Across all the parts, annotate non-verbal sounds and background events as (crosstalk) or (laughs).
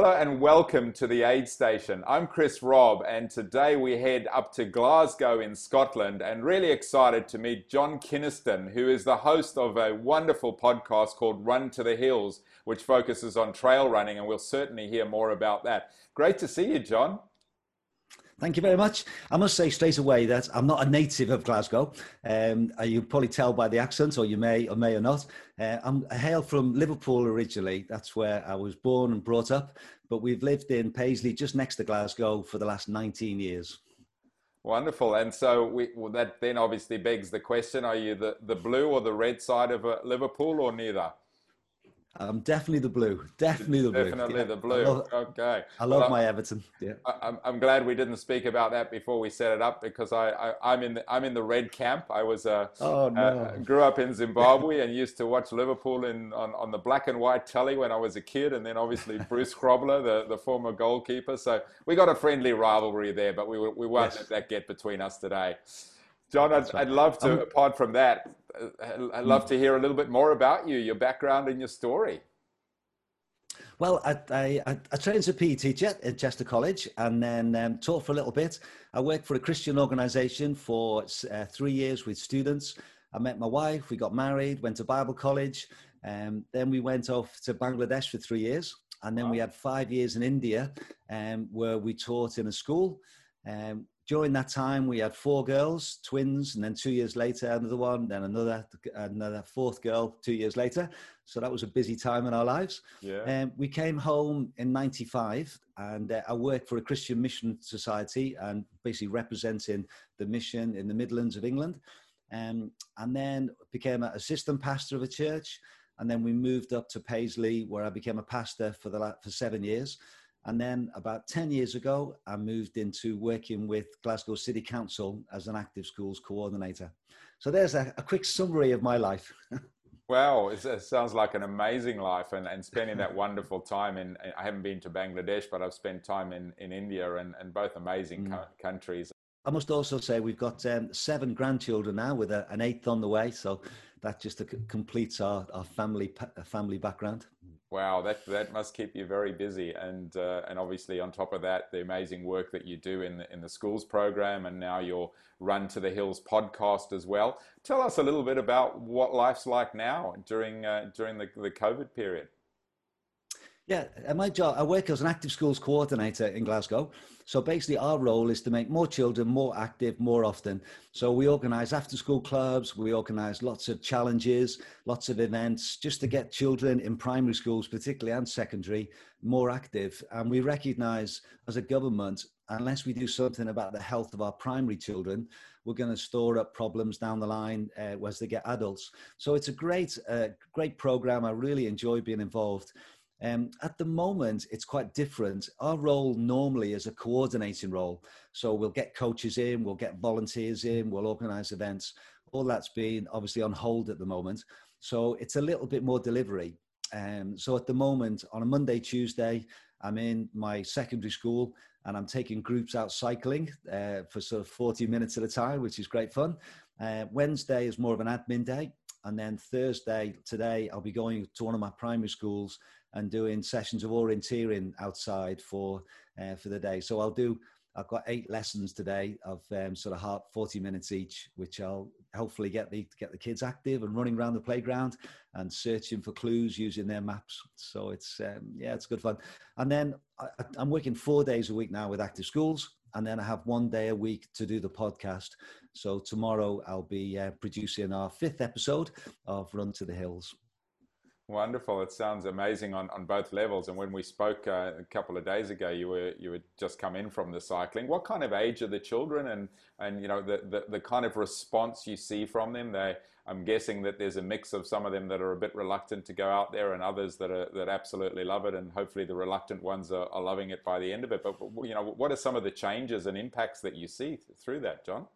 Hello and welcome to the Aid Station. I'm Chris Robb, and today we head up to Glasgow in Scotland and really excited to meet John Kynaston, who is the host of a wonderful podcast called Run to the Hills, which focuses on trail running, and we'll certainly hear more about that. Great to see you, John. Thank you very much. I must say straight away that I'm not a native of Glasgow. Um, uh, you probably tell by the accent, or you may or may or not. Uh, I'm, I hail from Liverpool originally. That's where I was born and brought up. But we've lived in Paisley, just next to Glasgow, for the last 19 years. Wonderful. And so we, well, that then obviously begs the question: Are you the, the blue or the red side of uh, Liverpool, or neither? Um, definitely the blue. Definitely the blue. Definitely yeah. the blue. I love, okay. I love well, my Everton. Yeah. I, am glad we didn't speak about that before we set it up because I, I am in the I'm in the red camp. I was uh, oh, no. uh, grew up in Zimbabwe and used to watch Liverpool in on, on the black and white telly when I was a kid, and then obviously (laughs) Bruce Grobbelaar, the, the former goalkeeper. So we got a friendly rivalry there, but we we won't yes. let that get between us today. John, I'd, I'd love to, um, apart from that, uh, I'd love to hear a little bit more about you, your background and your story. Well, I, I, I, trained as a PE teacher at Chester College and then um, taught for a little bit. I worked for a Christian organization for uh, three years with students. I met my wife, we got married, went to Bible college. Um, then we went off to Bangladesh for three years. And then wow. we had five years in India um, where we taught in a school. Um, during that time, we had four girls, twins, and then two years later, another one, then another, another fourth girl two years later. So that was a busy time in our lives. Yeah. Um, we came home in 95 and uh, I worked for a Christian Mission Society and basically representing the mission in the Midlands of England. Um, and then became an assistant pastor of a church. And then we moved up to Paisley where I became a pastor for, the, for seven years. And then about 10 years ago, I moved into working with Glasgow City Council as an active schools coordinator. So there's a, a quick summary of my life. (laughs) Wow, it sounds like an amazing life and, and spending that wonderful time in, I haven't been to Bangladesh, but I've spent time in, in India and, and both amazing mm. countries. I must also say we've got um, seven grandchildren now with a, an eighth on the way. So that just completes our, our family, family background. Wow, that that must keep you very busy, and uh, and obviously on top of that, the amazing work that you do in the in the schools program, and now your Run to the Hills podcast as well. Tell us a little bit about what life's like now during uh, during the the COVID period. Yeah, my job, I work as an active schools coordinator in Glasgow. So basically, our role is to make more children more active more often. So we organise after school clubs, we organise lots of challenges, lots of events just to get children in primary schools, particularly and secondary, more active. And we recognise as a government, unless we do something about the health of our primary children, we're going to store up problems down the line uh, as they get adults. So it's a great, uh, great program. I really enjoy being involved. Um, at the moment, it's quite different. Our role normally is a coordinating role. So we'll get coaches in, we'll get volunteers in, we'll organize events. All that's been obviously on hold at the moment. So it's a little bit more delivery. Um, so at the moment, on a Monday, Tuesday, I'm in my secondary school and I'm taking groups out cycling uh, for sort of 40 minutes at a time, which is great fun. Uh, Wednesday is more of an admin day. And then Thursday, today, I'll be going to one of my primary schools and doing sessions of orienteering outside for uh, for the day. So I'll do. I've got eight lessons today of um, sort of half, 40 minutes each, which I'll hopefully get the get the kids active and running around the playground and searching for clues using their maps. So it's um, yeah, it's good fun. And then I, I'm working four days a week now with Active Schools, and then I have one day a week to do the podcast. So tomorrow I'll be uh, producing our fifth episode of Run to the Hills. Wonderful. It sounds amazing on, on both levels. And when we spoke uh, a couple of days ago, you were you had just come in from the cycling. What kind of age are the children, and and you know the the, the kind of response you see from them? They, I'm guessing that there's a mix of some of them that are a bit reluctant to go out there, and others that are that absolutely love it. And hopefully, the reluctant ones are, are loving it by the end of it. But you know, what are some of the changes and impacts that you see through that, John?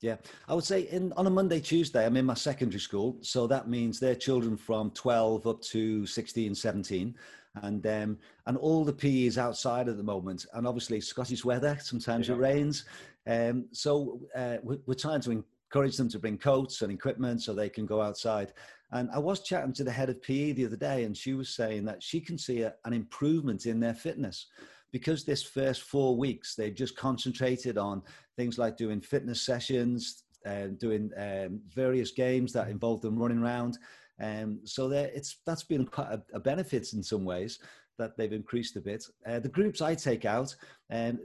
Yeah, I would say in on a Monday, Tuesday, I'm in my secondary school. So that means they're children from 12 up to 16, 17. And um, and all the PE is outside at the moment. And obviously, Scottish weather, sometimes yeah. it rains. Um, so uh, we're, we're, trying to encourage them to bring coats and equipment so they can go outside. And I was chatting to the head of PE the other day, and she was saying that she can see a, an improvement in their fitness because this first four weeks they've just concentrated on things like doing fitness sessions, uh, doing um, various games that involve them running around. Um, so it's that's been quite a, a benefit in some ways that they've increased a bit. Uh, the groups I take out, and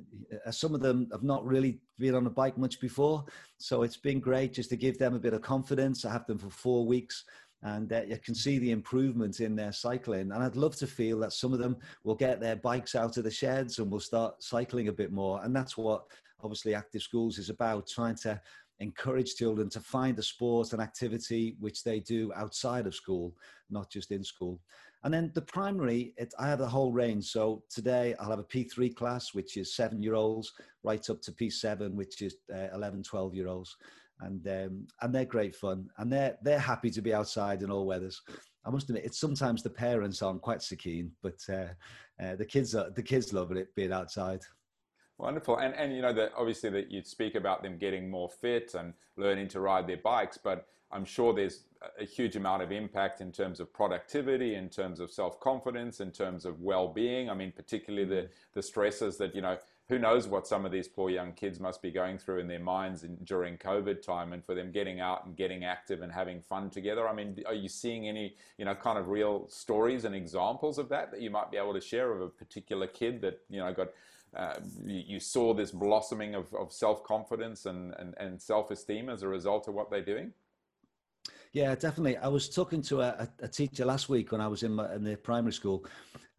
um, some of them have not really been on a bike much before, so it's been great just to give them a bit of confidence. I have them for four weeks. And uh, you can see the improvement in their cycling. And I'd love to feel that some of them will get their bikes out of the sheds and will start cycling a bit more. And that's what obviously Active Schools is about trying to encourage children to find a sport and activity which they do outside of school, not just in school. And then the primary, it, I have a whole range. So today I'll have a P3 class, which is seven year olds, right up to P7, which is uh, 11, 12 year olds. And, um, and they're great fun. And they're, they're happy to be outside in all weathers. I must admit, it's sometimes the parents aren't quite so keen, but uh, uh, the kids are, the kids love it being outside. Wonderful, and and you know that obviously that you speak about them getting more fit and learning to ride their bikes, but I'm sure there's a huge amount of impact in terms of productivity, in terms of self-confidence, in terms of well-being. I mean, particularly the the stresses that you know. Who knows what some of these poor young kids must be going through in their minds in, during COVID time, and for them getting out and getting active and having fun together. I mean, are you seeing any, you know, kind of real stories and examples of that that you might be able to share of a particular kid that you know got uh, you, you, saw this blossoming of, of self confidence and, and, and self esteem as a result of what they're doing? Yeah, definitely. I was talking to a, a teacher last week when I was in, my, in the primary school,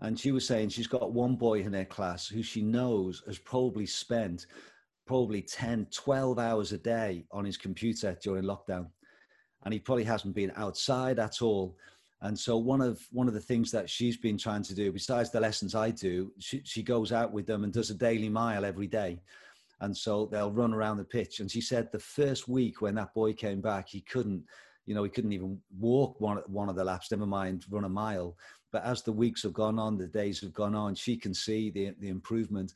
and she was saying she's got one boy in her class who she knows has probably spent probably 10, 12 hours a day on his computer during lockdown. And he probably hasn't been outside at all. And so one of one of the things that she's been trying to do, besides the lessons I do, she, she goes out with them and does a daily mile every day. And so they'll run around the pitch. And she said the first week when that boy came back, he couldn't, you know, he couldn't even walk one, one of the laps, never mind run a mile. But as the weeks have gone on, the days have gone on, she can see the, the improvement.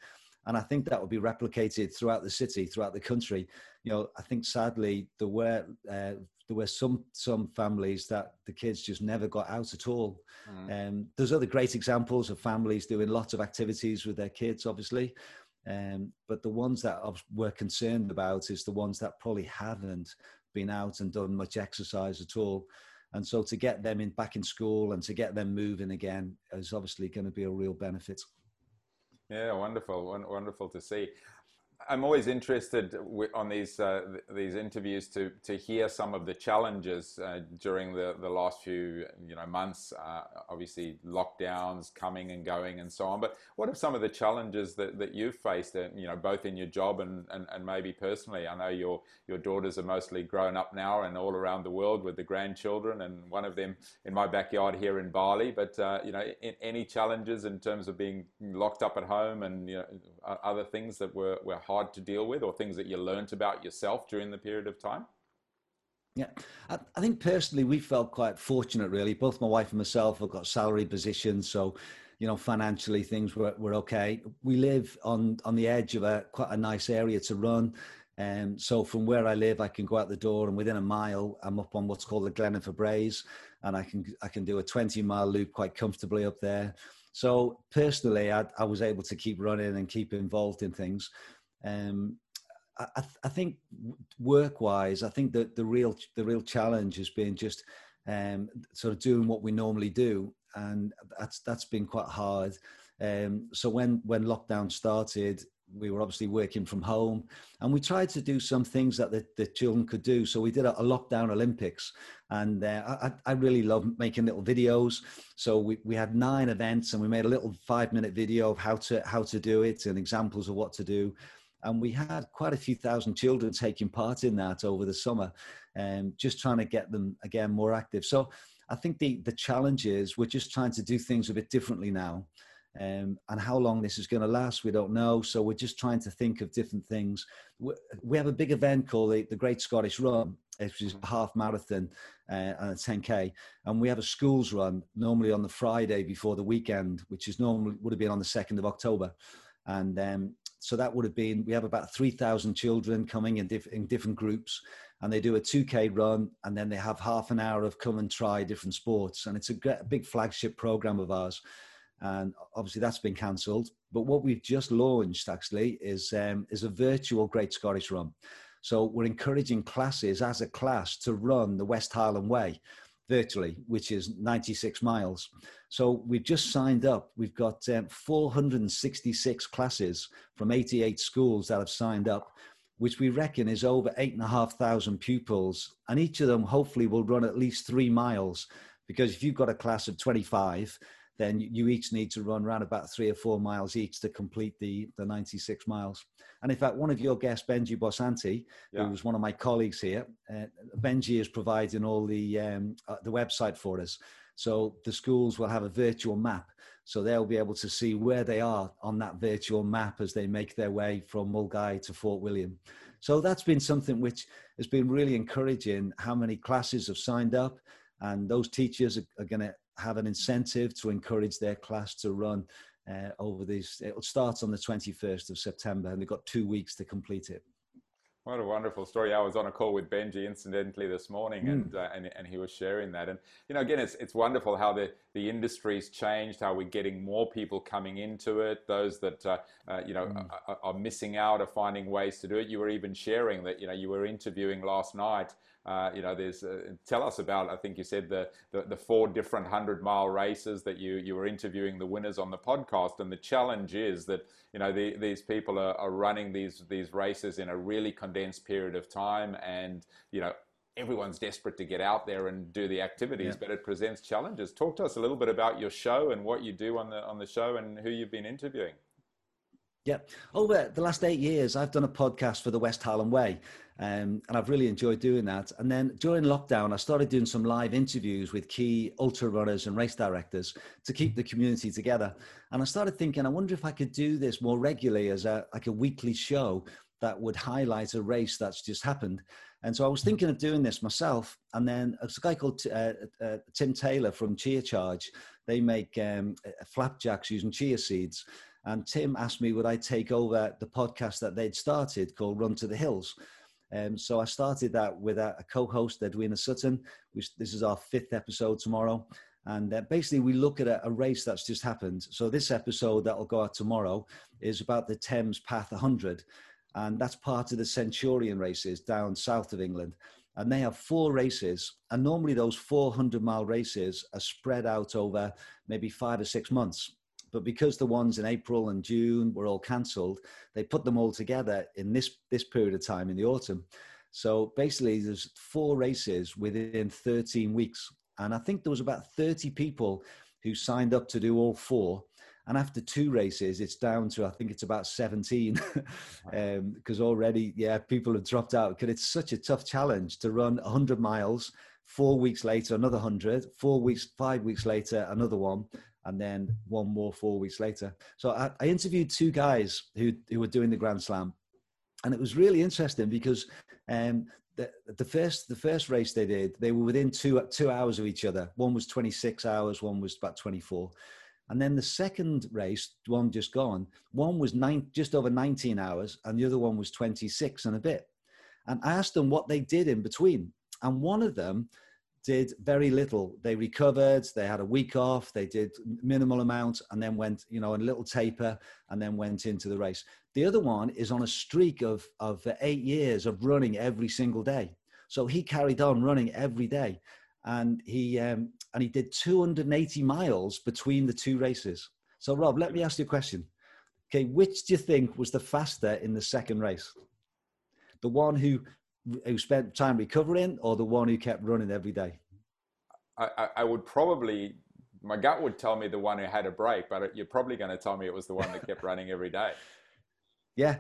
And I think that will be replicated throughout the city, throughout the country. You know, I think sadly, there were uh, there were some some families that the kids just never got out at all. Mm. Um, there's other great examples of families doing lots of activities with their kids, obviously. Um, but the ones that we're concerned about is the ones that probably haven't been out and done much exercise at all. And so to get them in back in school and to get them moving again is obviously going to be a real benefit. Yeah, wonderful, wonderful to see. I'm always interested on these uh, these interviews to to hear some of the challenges uh, during the, the last few you know months. Uh, obviously, lockdowns coming and going and so on. But what are some of the challenges that, that you've faced? Uh, you know, both in your job and, and, and maybe personally. I know your your daughters are mostly grown up now and all around the world with the grandchildren, and one of them in my backyard here in Bali. But uh, you know, in, any challenges in terms of being locked up at home and you know other things that were were hard hard to deal with or things that you learned about yourself during the period of time? Yeah, I, think personally we felt quite fortunate, really. Both my wife and myself have got salary positions, so you know financially things were, were okay. We live on on the edge of a quite a nice area to run, and um, so from where I live, I can go out the door, and within a mile, I'm up on what's called the Gleniffer Braes, and I can I can do a 20 mile loop quite comfortably up there. So personally, I, I was able to keep running and keep involved in things. Um, I, I, think work-wise, I think that the real the real challenge has been just um, sort of doing what we normally do, and that's that's been quite hard. Um, so when when lockdown started, we were obviously working from home and we tried to do some things that the, the children could do. So we did a, a lockdown olympics and uh, I, I, really love making little videos. So we, we had nine events and we made a little five minute video of how to how to do it and examples of what to do and we had quite a few thousand children taking part in that over the summer, and um, just trying to get them again more active. So I think the the challenge is we're just trying to do things a bit differently now. Um, and how long this is going to last, we don't know. So we're just trying to think of different things. We have a big event called the, the Great Scottish Run, which is a half marathon uh, and a 10k, and we have a schools run normally on the Friday before the weekend, which is normally would have been on the second of October And um, so that would have been, we have about 3,000 children coming in, diff- in different groups and they do a 2K run and then they have half an hour of come and try different sports. And it's a, big flagship program of ours. And obviously that's been cancelled. But what we've just launched actually is, um, is a virtual Great Scottish Run. So we're encouraging classes as a class to run the West Highland Way virtually, which is 96 miles. So we've just signed up. We've got um, 466 classes from 88 schools that have signed up, which we reckon is over eight and a half thousand pupils. And each of them hopefully will run at least three miles. Because if you've got a class of 25, then you each need to run around about three or four miles each to complete the, the 96 miles. And in fact, one of your guests, Benji Bosanti, yeah. who was one of my colleagues here, uh, Benji is providing all the, um, uh, the website for us. So the schools will have a virtual map. So they'll be able to see where they are on that virtual map as they make their way from Milngavie to Fort William. So that's been something which has been really encouraging how many classes have signed up and those teachers are, are going to have an incentive to encourage their class to run uh, over these. It starts on the 21st of September, and they've got two weeks to complete it. What a wonderful story! I was on a call with Benji incidentally this morning, mm. and, uh, and and he was sharing that. And you know, again, it's it's wonderful how the the industry's changed, how we're getting more people coming into it. Those that uh, uh, you know mm. are, are, missing out are finding ways to do it. You were even sharing that you know you were interviewing last night uh, you know, there's uh, tell us about. I think you said the, the, the four different hundred mile races that you you were interviewing the winners on the podcast, and the challenge is that you know the, these people are, are running these these races in a really condensed period of time, and you know everyone's desperate to get out there and do the activities, yeah. but it presents challenges. Talk to us a little bit about your show and what you do on the on the show and who you've been interviewing. Yeah, over the last eight years, I've done a podcast for the West Highland Way, um, and I've really enjoyed doing that. And then during lockdown, I started doing some live interviews with key ultra runners and race directors to keep the community together. And I started thinking, I wonder if I could do this more regularly as a like a weekly show that would highlight a race that's just happened. And so I was thinking of doing this myself. And then a guy called uh, uh, Tim Taylor from Chia Charge. They make um, flapjacks using chia seeds. And Tim asked me would I take over the podcast that they'd started called Run to the Hills. Um, so I started that with a, a co-host, Edwina Sutton, which this is our fifth episode tomorrow. And uh, basically, we look at a, a, race that's just happened. So this episode that will go out tomorrow is about the Thames Path 100, and that's part of the Centurion races down south of England. And they have four races, and normally those 400 mile races are spread out over maybe five or six months. But because the ones in April and June were all cancelled, they put them all together in this, this period of time in the autumn. So basically, there's four races within 13 weeks. And I think there was about 30 people who signed up to do all four. And after two races, it's down to, I think it's about 17. (laughs) Because um, already, yeah, people have dropped out because it's such a tough challenge to run 100 miles. Four weeks later, another 100. Four weeks, five weeks later, another one and then one more four weeks later. So I, I interviewed two guys who, who were doing the Grand Slam, and it was really interesting because um, the, the first the first race they did, they were within two two hours of each other. One was 26 hours, one was about 24. And then the second race, one just gone, one was nine, just over 19 hours, and the other one was 26 and a bit. And I asked them what they did in between. And one of them did very little. They recovered, they had a week off, they did minimal amount, and then went, you know, a little taper, and then went into the race. The other one is on a streak of, of eight years of running every single day. So he carried on running every day. And he, um, and he did 280 miles between the two races. So, Rob, let me ask you a question. Okay, which do you think was the faster in the second race? The one who who spent time recovering or the one who kept running every day? I, I would probably, my gut would tell me the one who had a break, but you're probably going to tell me it was the one that kept (laughs) running every day. Yeah,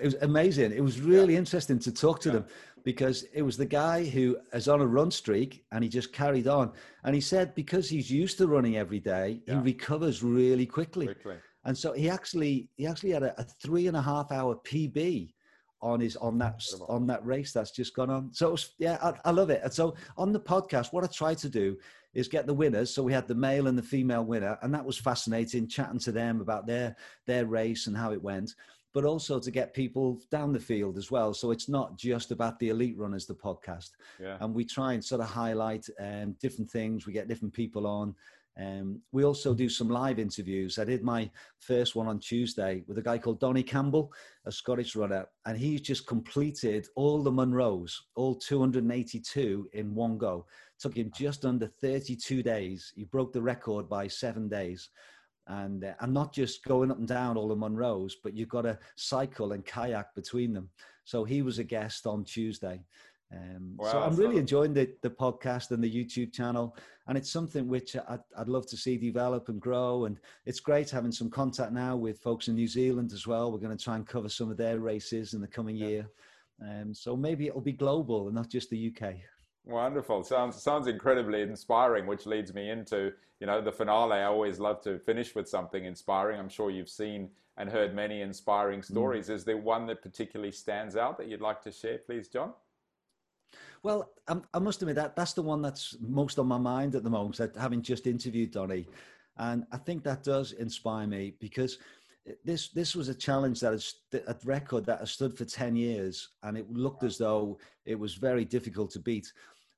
it was amazing. It was really yeah. interesting to talk to yeah. them because it was the guy who is on a run streak and he just carried on. And he said because he's used to running every day, yeah. he recovers really quickly. quickly. And so he actually he actually had a, a three and a half hour PB on his on that on that race that's just gone on. So was, yeah, I, I, love it. And so on the podcast, what I try to do is get the winners. So we had the male and the female winner, and that was fascinating, chatting to them about their their race and how it went, but also to get people down the field as well. So it's not just about the elite runners, the podcast, yeah. and we try and sort of highlight um, different things. We get different people on. Um, we also do some live interviews. I did my first one on Tuesday with a guy called Donnie Campbell, a Scottish runner, and he's just completed all the Munros, all 282 in one go. Took him just under 32 days. He broke the record by seven days. And, uh, and not just going up and down all the Munros, but you've got to cycle and kayak between them. So he was a guest on Tuesday. Um, wow, so I'm really enjoying the, the podcast and the YouTube channel, and it's something which I'd, I'd love to see develop and grow. And it's great having some contact now with folks in New Zealand as well. We're going to try and cover some of their races in the coming yeah. year. Um, so maybe it'll be global and not just the UK. Wonderful. Sounds sounds incredibly inspiring, which leads me into you know the finale. I always love to finish with something inspiring. I'm sure you've seen and heard many inspiring mm. stories. Mm. Is there one that particularly stands out that you'd like to share, please, John? Well, I'm, i must admit that that's the one that's most on my mind at the moment. Having just interviewed Donnie, and I think that does inspire me because this this was a challenge that is a record that has stood for ten years, and it looked as though it was very difficult to beat.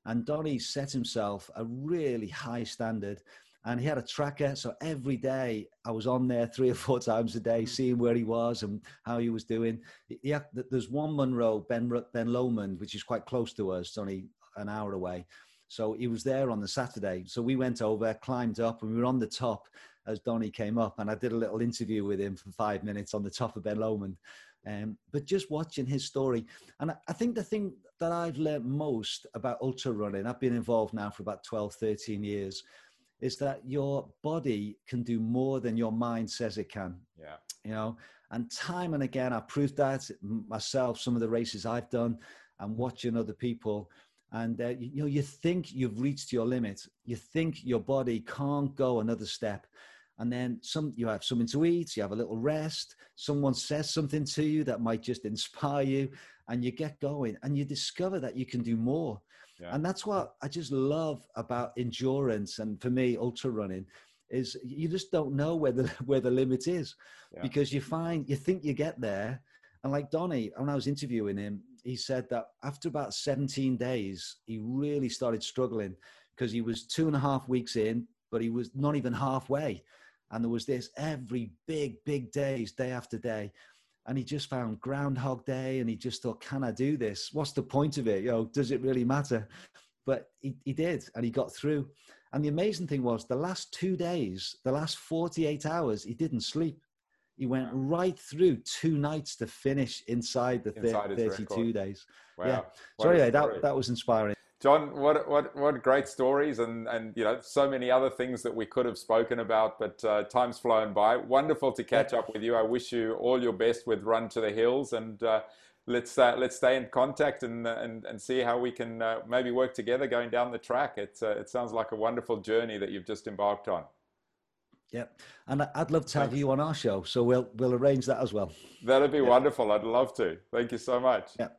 And Donnie set himself a really high standard, and he had a tracker. So every day I was on there three or four times a day, seeing where he was and how he was doing. Yeah, there's one Munro, Ben Ben Lomond, which is quite close to us, only an hour away. So he was there on the Saturday. So we went over, climbed up, and we were on the top as Donnie came up, and I did a little interview with him for five minutes on the top of Ben Lomond. Um, but just watching his story, and I think the thing that I've learned most about ultra running, I've been involved now for about 12, 13 years, is that your body can do more than your mind says it can. Yeah. You know, and time and again, I've proved that myself, some of the races I've done and watching other people. And, uh, you, you know, you think you've reached your limit. You think your body can't go another step and then some you have something to eat you have a little rest someone says something to you that might just inspire you and you get going and you discover that you can do more yeah. And that's what I just love about endurance and for me, ultra running is you just don't know where the (laughs) where the limit is yeah. because you find you think you get there. And like Donnie, when I was interviewing him, he said that after about 17 days, he really started struggling because he was two and a half weeks in, but he was not even halfway. And there was this every big, big days, day after day and he just found Groundhog Day, and he just thought, "Can I do this? What's the point of it? You know, does it really matter?" But he, he did, and he got through. And the amazing thing was, the last two days, the last 48 hours, he didn't sleep. He went right through two nights to finish inside the inside 32 record. days. Wow. Yeah. So anyway, that, that was inspiring. John, what what what great stories and and you know so many other things that we could have spoken about, but uh, time's flown by. Wonderful to catch up with you. I wish you all your best with Run to the Hills, and uh, let's uh, let's stay in contact and and and see how we can uh, maybe work together going down the track. It uh, it sounds like a wonderful journey that you've just embarked on. Yep, and I'd love to have Thanks. you on our show, so we'll we'll arrange that as well. That'd be wonderful. I'd love to. Thank you so much. Yeah.